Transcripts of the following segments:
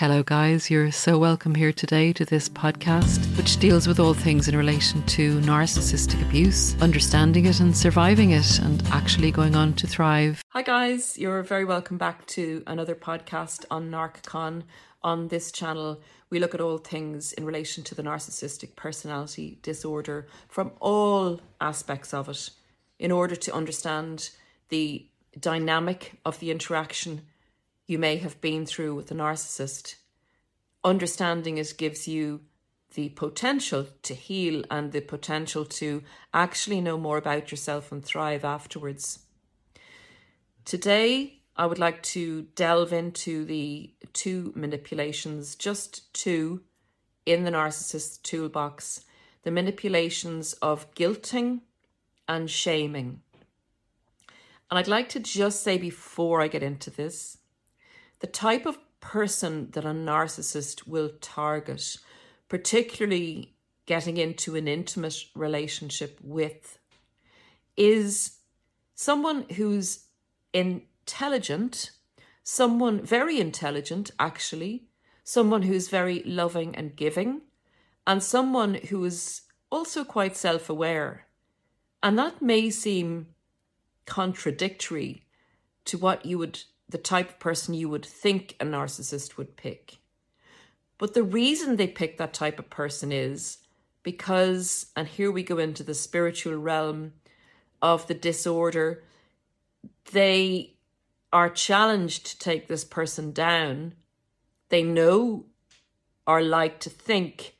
Hello, guys. You're so welcome here today to this podcast, which deals with all things in relation to narcissistic abuse, understanding it and surviving it, and actually going on to thrive. Hi, guys. You're very welcome back to another podcast on NarcCon. On this channel, we look at all things in relation to the narcissistic personality disorder from all aspects of it in order to understand the dynamic of the interaction you may have been through with a narcissist. Understanding it gives you the potential to heal and the potential to actually know more about yourself and thrive afterwards. Today, I would like to delve into the two manipulations, just two, in the narcissist toolbox the manipulations of guilting and shaming. And I'd like to just say before I get into this the type of person that a narcissist will target, particularly getting into an intimate relationship with, is someone who's intelligent, someone very intelligent, actually, someone who's very loving and giving, and someone who is also quite self aware. And that may seem contradictory to what you would the type of person you would think a narcissist would pick. But the reason they pick that type of person is because, and here we go into the spiritual realm of the disorder, they are challenged to take this person down. They know or like to think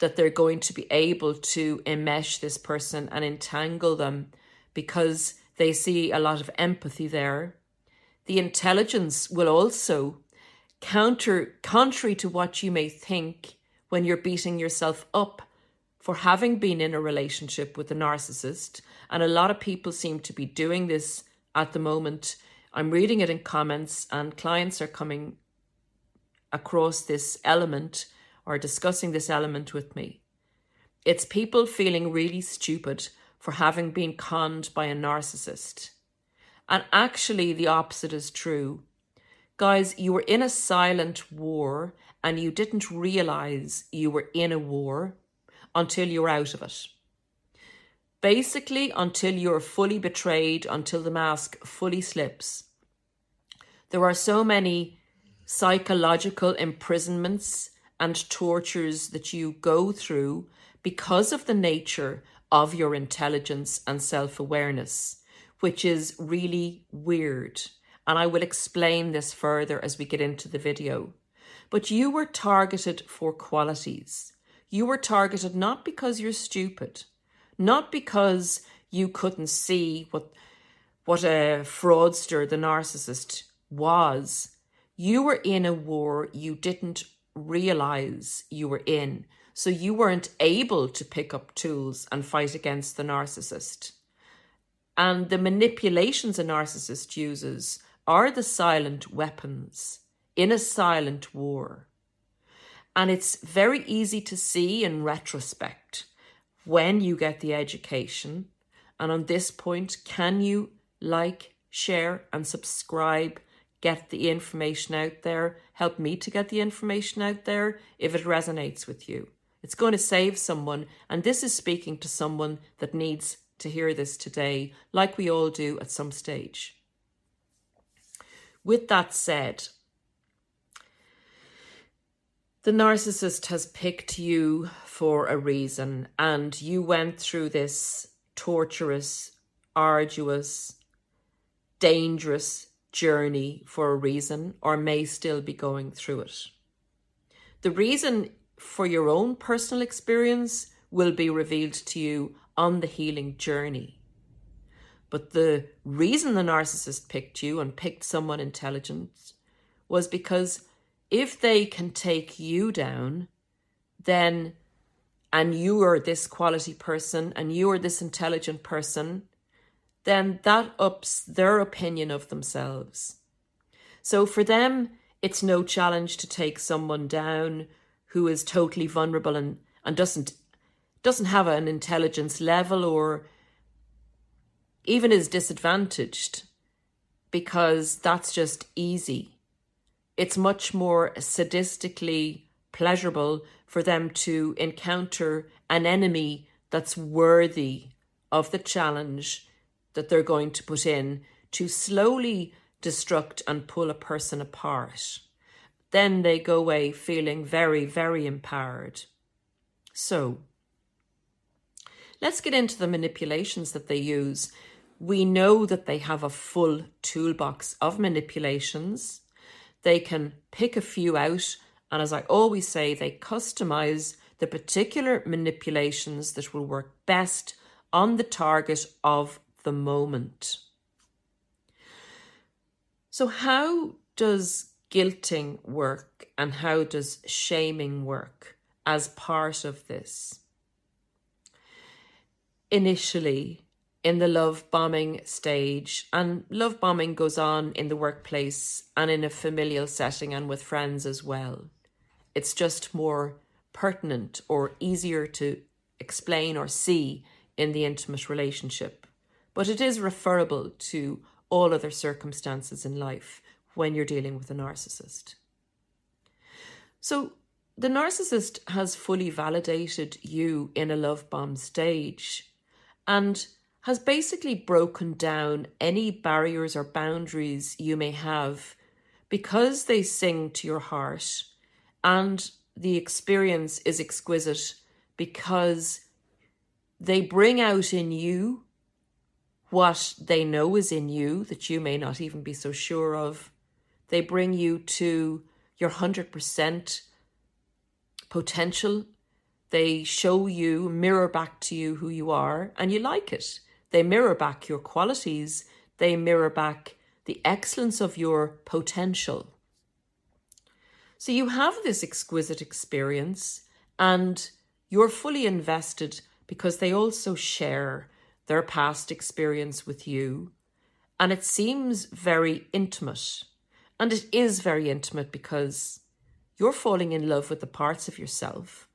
that they're going to be able to enmesh this person and entangle them because they see a lot of empathy there the intelligence will also counter contrary to what you may think when you're beating yourself up for having been in a relationship with a narcissist. And a lot of people seem to be doing this at the moment. I'm reading it in comments and clients are coming across this element or discussing this element with me. It's people feeling really stupid for having been conned by a narcissist and actually, the opposite is true. Guys, you were in a silent war and you didn't realize you were in a war until you're out of it. Basically, until you're fully betrayed, until the mask fully slips. There are so many psychological imprisonments and tortures that you go through because of the nature of your intelligence and self awareness which is really weird. And I will explain this further as we get into the video. But you were targeted for qualities. You were targeted not because you're stupid, not because you couldn't see what what a fraudster the narcissist was. You were in a war you didn't realize you were in. So you weren't able to pick up tools and fight against the narcissist. And the manipulations a narcissist uses are the silent weapons in a silent war. And it's very easy to see in retrospect when you get the education. And on this point, can you like, share, and subscribe? Get the information out there. Help me to get the information out there if it resonates with you. It's going to save someone. And this is speaking to someone that needs to hear this today, like we all do at some stage. With that said, the narcissist has picked you for a reason, and you went through this torturous, arduous, dangerous journey for a reason, or may still be going through it. The reason for your own personal experience will be revealed to you on the healing journey. But the reason the narcissist picked you and picked someone intelligent was because if they can take you down, then, and you are this quality person and you are this intelligent person, then that ups their opinion of themselves. So for them, it's no challenge to take someone down who is totally vulnerable and, and doesn't doesn't have an intelligence level or even is disadvantaged because that's just easy. it's much more sadistically pleasurable for them to encounter an enemy that's worthy of the challenge that they're going to put in to slowly destruct and pull a person apart. Then they go away feeling very, very empowered. So, let's get into the manipulations that they use. We know that they have a full toolbox of manipulations. They can pick a few out, and as I always say, they customize the particular manipulations that will work best on the target of the moment. So, how does guilting work and how does shaming work as part of this? Initially, in the love bombing stage, and love bombing goes on in the workplace and in a familial setting and with friends as well. It's just more pertinent or easier to explain or see in the intimate relationship. But it is referable to all other circumstances in life when you're dealing with a narcissist. So, the narcissist has fully validated you in a love bomb stage and has basically broken down any barriers or boundaries you may have because they sing to your heart and the experience is exquisite because they bring out in you what they know is in you that you may not even be so sure of. They bring you to your 100% potential. They show you, mirror back to you who you are, and you like it. They mirror back your qualities. They mirror back the excellence of your potential. So you have this exquisite experience and you're fully invested because they also share their past experience with you. And it seems very intimate. And it is very intimate because you're falling in love with the parts of yourself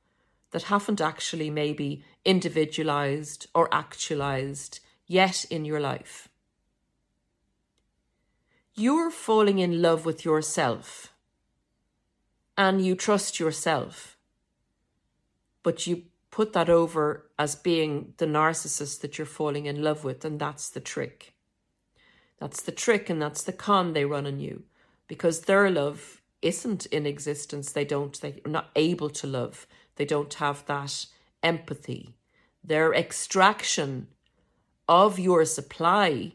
that haven't actually maybe individualized or actualized yet in your life. You're falling in love with yourself and you trust yourself, but you put that over as being the narcissist that you're falling in love with, and that's the trick. That's the trick, and that's the con they run on you because their love isn't in existence. They don't, they're not able to love, they don't have that empathy. Their extraction of your supply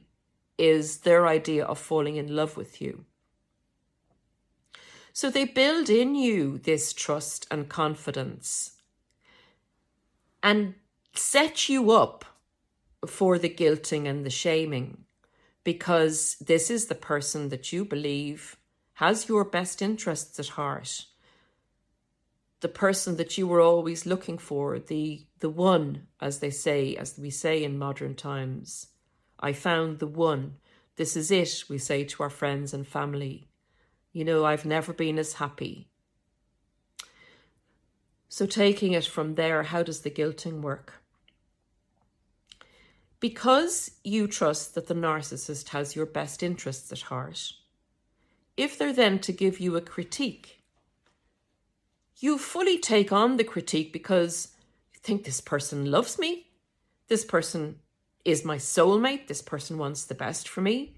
is their idea of falling in love with you. So they build in you this trust and confidence and set you up for the guilting and the shaming because this is the person that you believe has your best interests at heart. The person that you were always looking for, the the one, as they say, as we say in modern times. I found the one. This is it, we say to our friends and family. You know, I've never been as happy. So, taking it from there, how does the guilting work? Because you trust that the narcissist has your best interests at heart, if they're then to give you a critique, you fully take on the critique because you think this person loves me, this person is my soulmate, this person wants the best for me,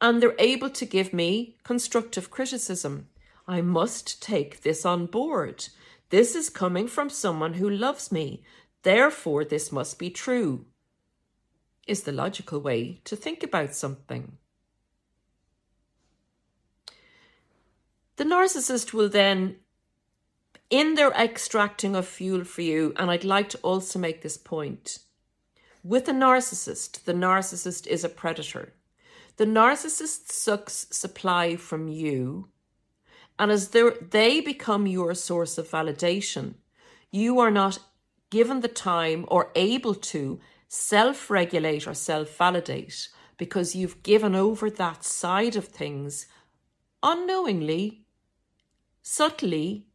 and they're able to give me constructive criticism. I must take this on board. This is coming from someone who loves me. Therefore, this must be true, is the logical way to think about something. The narcissist will then, in their extracting of fuel for you, and I'd like to also make this point with a narcissist, the narcissist is a predator. The narcissist sucks supply from you, and as they become your source of validation, you are not given the time or able to self regulate or self validate because you've given over that side of things unknowingly, subtly,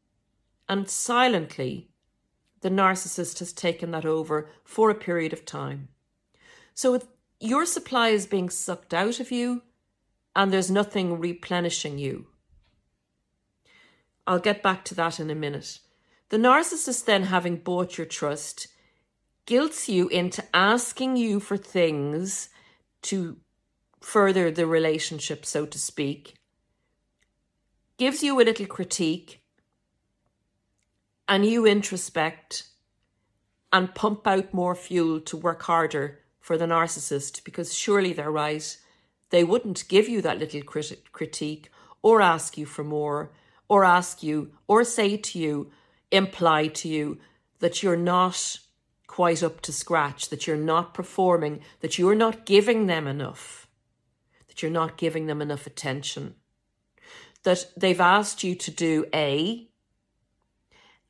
and silently. The narcissist has taken that over for a period of time. So your supply is being sucked out of you and there's nothing replenishing you. I'll get back to that in a minute. The narcissist, then, having bought your trust, guilts you into asking you for things to further the relationship, so to speak, gives you a little critique, and you introspect and pump out more fuel to work harder for the narcissist because surely they're right. They wouldn't give you that little crit- critique or ask you for more or ask you or say to you, imply to you that you're not quite up to scratch, that you're not performing, that you're not giving them enough, that you're not giving them enough attention, that they've asked you to do A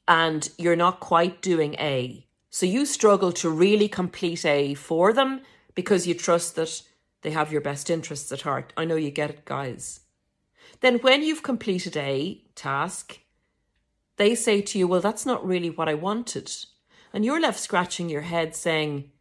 and you're not quite doing A. So you struggle to really complete A for them because you trust that they have your best interests at heart. I know you get it, guys. Then, when you've completed a task, they say to you, Well, that's not really what I wanted. And you're left scratching your head saying,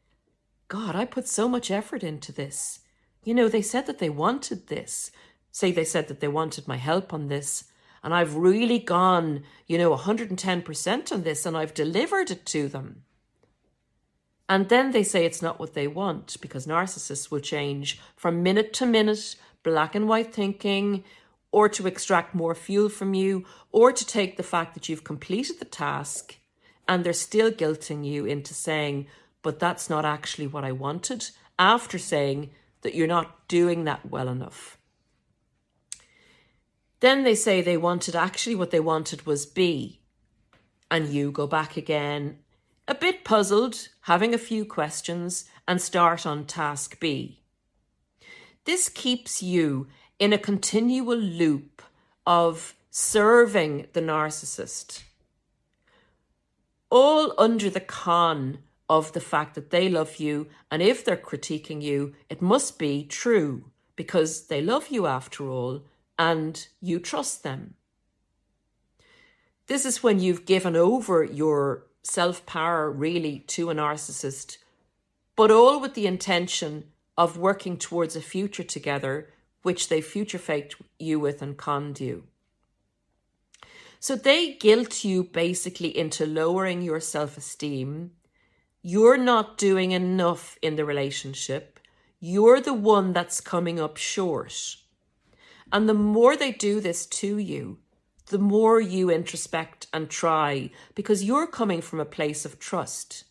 God, I put so much effort into this. You know, they said that they wanted this. Say they said that they wanted my help on this. And I've really gone, you know, 110% on this and I've delivered it to them. And then they say it's not what they want because narcissists will change from minute to minute, black and white thinking, or to extract more fuel from you, or to take the fact that you've completed the task and they're still guilting you into saying, but that's not actually what I wanted, after saying that you're not doing that well enough. Then they say they wanted actually what they wanted was B. And you go back again, a bit puzzled, having a few questions, and start on task B. This keeps you in a continual loop of serving the narcissist, all under the con of the fact that they love you, and if they're critiquing you, it must be true because they love you after all and you trust them. This is when you've given over your self power really to a narcissist, but all with the intention of working towards a future together which they future faked you with and conned you. So they guilt you basically into lowering your self esteem. You're not doing enough in the relationship. You're the one that's coming up short. And the more they do this to you, the more you introspect and try because you're coming from a place of trust.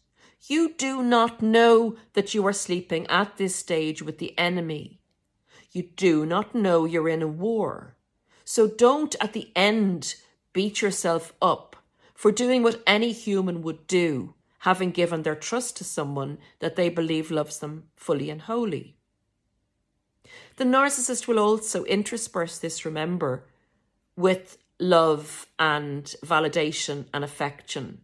You do not know that you are sleeping at this stage with the enemy. You do not know you're in a war. So don't at the end beat yourself up for doing what any human would do, having given their trust to someone that they believe loves them fully and wholly. The narcissist will also intersperse this, remember, with love and validation and affection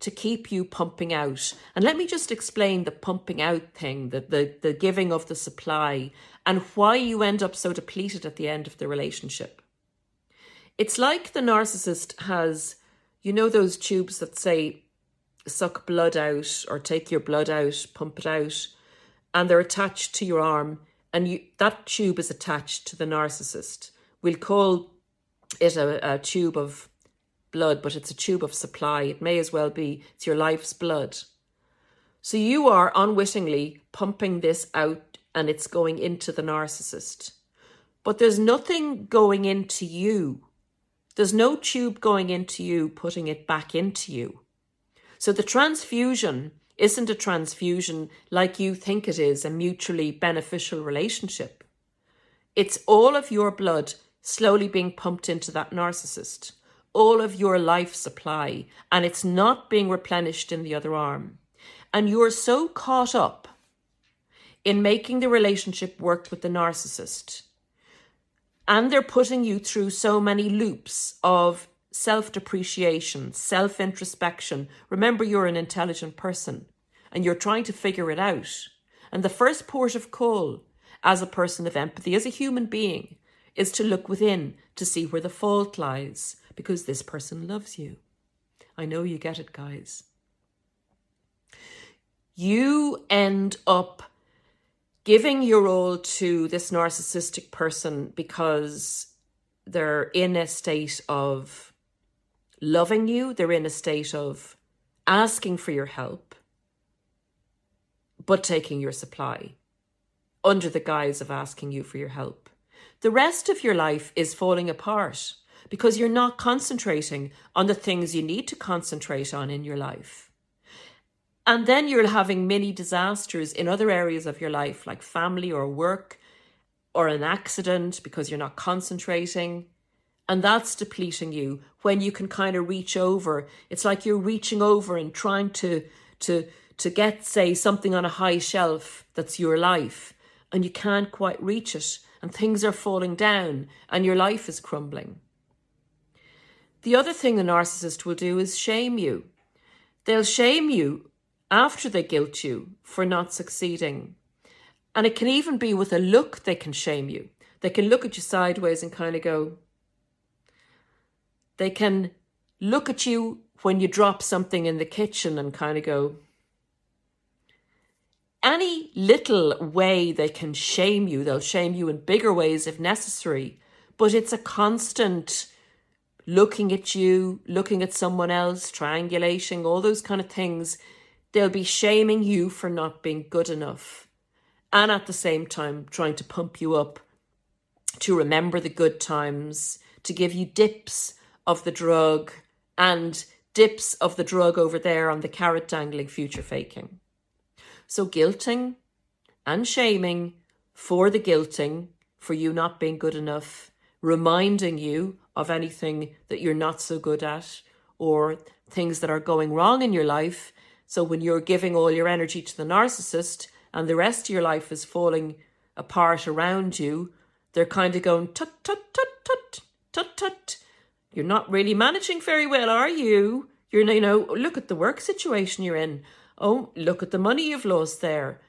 to keep you pumping out. And let me just explain the pumping out thing, the, the, the giving of the supply, and why you end up so depleted at the end of the relationship. It's like the narcissist has, you know, those tubes that say suck blood out or take your blood out, pump it out, and they're attached to your arm, and you, that tube is attached to the narcissist. We'll call it a, a tube of blood, but it's a tube of supply. It may as well be it's your life's blood. So you are unwittingly pumping this out and it's going into the narcissist. But there's nothing going into you. There's no tube going into you, putting it back into you. So the transfusion isn't a transfusion like you think it is, a mutually beneficial relationship. It's all of your blood slowly being pumped into that narcissist all of your life supply and it's not being replenished in the other arm. And you're so caught up in making the relationship work with the narcissist. And they're putting you through so many loops of self depreciation, self introspection. Remember, you're an intelligent person and you're trying to figure it out. And the first port of call as a person of empathy, as a human being, is to look within to see where the fault lies because this person loves you. I know you get it, guys. You end up giving your all to this narcissistic person because they're in a state of loving you, they're in a state of asking for your help, but taking your supply under the guise of asking you for your help. The rest of your life is falling apart because you're not concentrating on the things you need to concentrate on in your life. And then you're having mini disasters in other areas of your life, like family or work or an accident because you're not concentrating. And that's depleting you when you can kind of reach over. It's like you're reaching over and trying to, to, to get, say, something on a high shelf that's your life, and you can't quite reach it, and things are falling down, and your life is crumbling. The other thing the narcissist will do is shame you. They'll shame you after they guilt you for not succeeding. And it can even be with a look they can shame you. They can look at you sideways and kind of go, they can look at you when you drop something in the kitchen and kind of go, any little way they can shame you, they'll shame you in bigger ways if necessary. But it's a constant looking at you, looking at someone else, triangulating, all those kind of things. They'll be shaming you for not being good enough. And at the same time, trying to pump you up to remember the good times, to give you dips of the drug and dips of the drug over there on the carrot dangling future faking. So, guilting and shaming for the guilting, for you not being good enough, reminding you of anything that you're not so good at or things that are going wrong in your life. So when you're giving all your energy to the narcissist and the rest of your life is falling apart around you, they're kind of going tut tut tut tut tut tut. You're not really managing very well, are you? You're you know, look at the work situation you're in. Oh, look at the money you've lost there.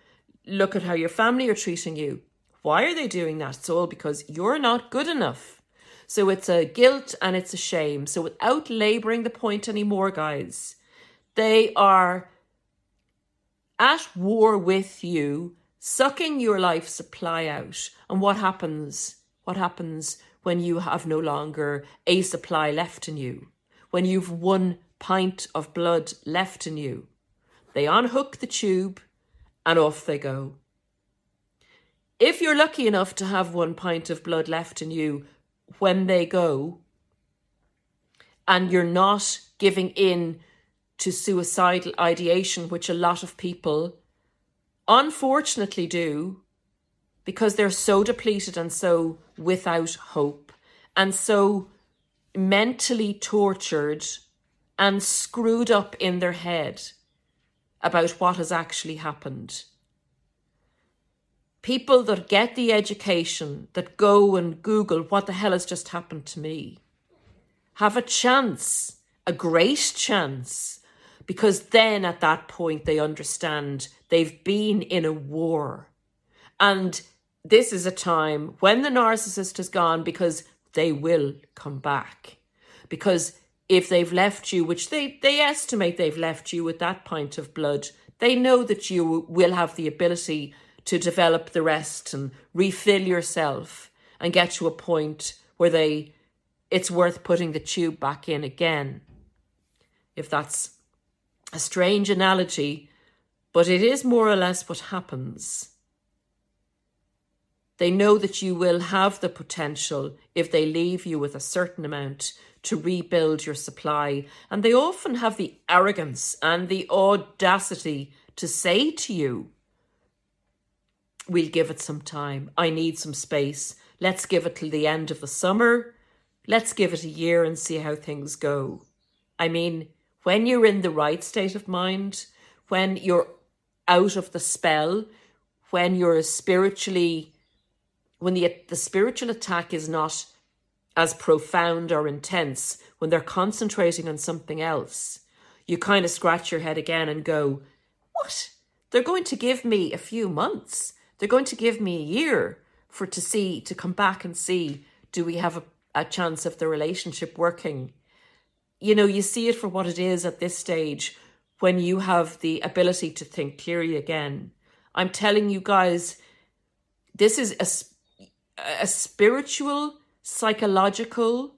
Look at how your family are treating you. Why are they doing that? It's all because you're not good enough. So it's a guilt and it's a shame. So without laboring the point anymore, guys, they are at war with you, sucking your life supply out. And what happens? What happens when you have no longer a supply left in you? When you've one pint of blood left in you? They unhook the tube and off they go. If you're lucky enough to have one pint of blood left in you when they go and you're not giving in to suicidal ideation, which a lot of people unfortunately do because they're so depleted and so without hope and so mentally tortured and screwed up in their head about what has actually happened people that get the education, that go and Google what the hell has just happened to me, have a chance, a great chance, because then at that point they understand they've been in a war. And this is a time when the narcissist has gone because they will come back. Because if they've left you, which they, they estimate they've left you with that pint of blood, they know that you will have the ability to develop the rest and refill yourself and get to a point where they it's worth putting the tube back in again. If that's a strange analogy, but it is more or less what happens. They know that you will have the potential if they leave you with a certain amount to rebuild your supply, and they often have the arrogance and the audacity to say to you, We'll give it some time. I need some space. Let's give it till the end of the summer. Let's give it a year and see how things go. I mean, when you're in the right state of mind, when you're out of the spell, when you're spiritually, when the, the spiritual attack is not as profound or intense, when they're concentrating on something else, you kind of scratch your head again and go, What? They're going to give me a few months. They're going to give me a year for to see to come back and see do we have a, a chance of the relationship working. You know, you see it for what it is at this stage when you have the ability to think clearly again. I'm telling you guys, this is a, a spiritual, psychological,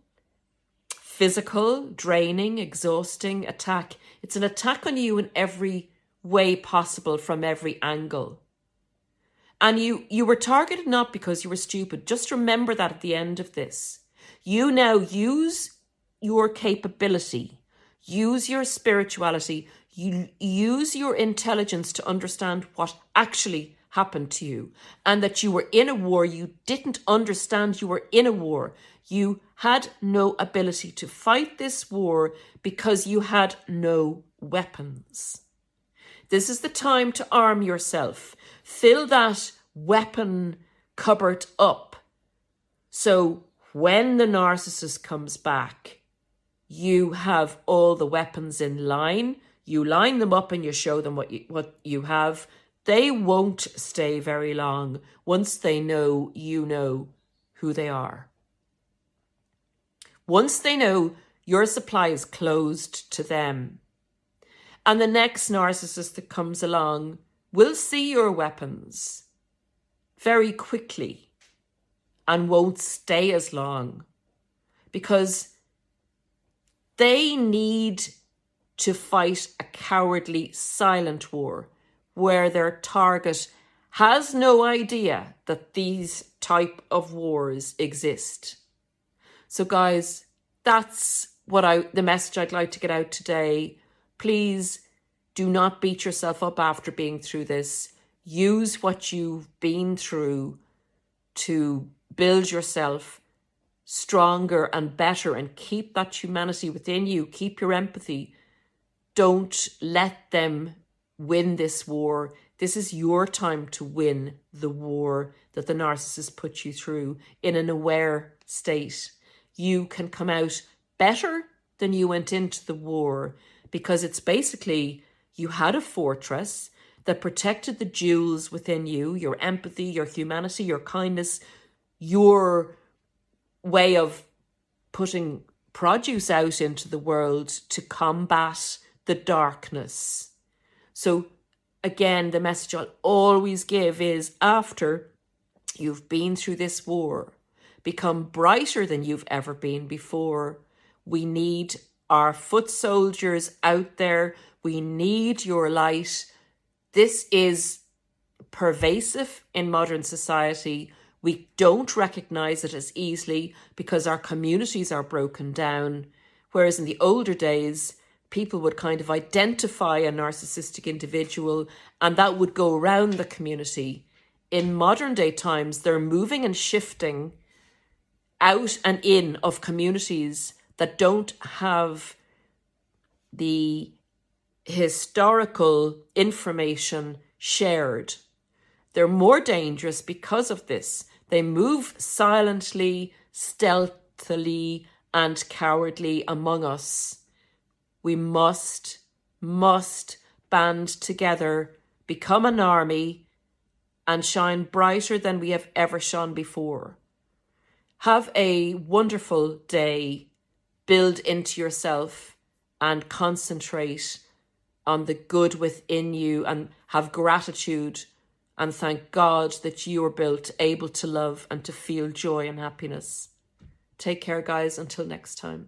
physical, draining, exhausting attack. It's an attack on you in every way possible from every angle. And you, you were targeted not because you were stupid. Just remember that at the end of this. You now use your capability, use your spirituality, you use your intelligence to understand what actually happened to you and that you were in a war. You didn't understand you were in a war. You had no ability to fight this war because you had no weapons. This is the time to arm yourself. Fill that weapon cupboard up. So when the narcissist comes back, you have all the weapons in line. You line them up and you show them what you, what you have. They won't stay very long once they know you know who they are. Once they know your supply is closed to them, and the next narcissist that comes along will see your weapons very quickly and won't stay as long because they need to fight a cowardly silent war where their target has no idea that these type of wars exist. So guys, that's what I the message I'd like to get out today Please do not beat yourself up after being through this. Use what you've been through to build yourself stronger and better and keep that humanity within you. Keep your empathy. Don't let them win this war. This is your time to win the war that the narcissist put you through in an aware state. You can come out better than you went into the war because it's basically you had a fortress that protected the jewels within you your empathy, your humanity, your kindness, your way of putting produce out into the world to combat the darkness. So, again, the message I'll always give is after you've been through this war, become brighter than you've ever been before. We need our foot soldiers out there. We need your light. This is pervasive in modern society. We don't recognize it as easily because our communities are broken down. Whereas in the older days, people would kind of identify a narcissistic individual and that would go around the community. In modern day times, they're moving and shifting out and in of communities that don't have the historical information shared. They're more dangerous because of this. They move silently, stealthily, and cowardly among us. We must, must band together, become an army, and shine brighter than we have ever shone before. Have a wonderful day build into yourself and concentrate on the good within you and have gratitude and thank God that you are built able to love and to feel joy and happiness. Take care, guys. Until next time.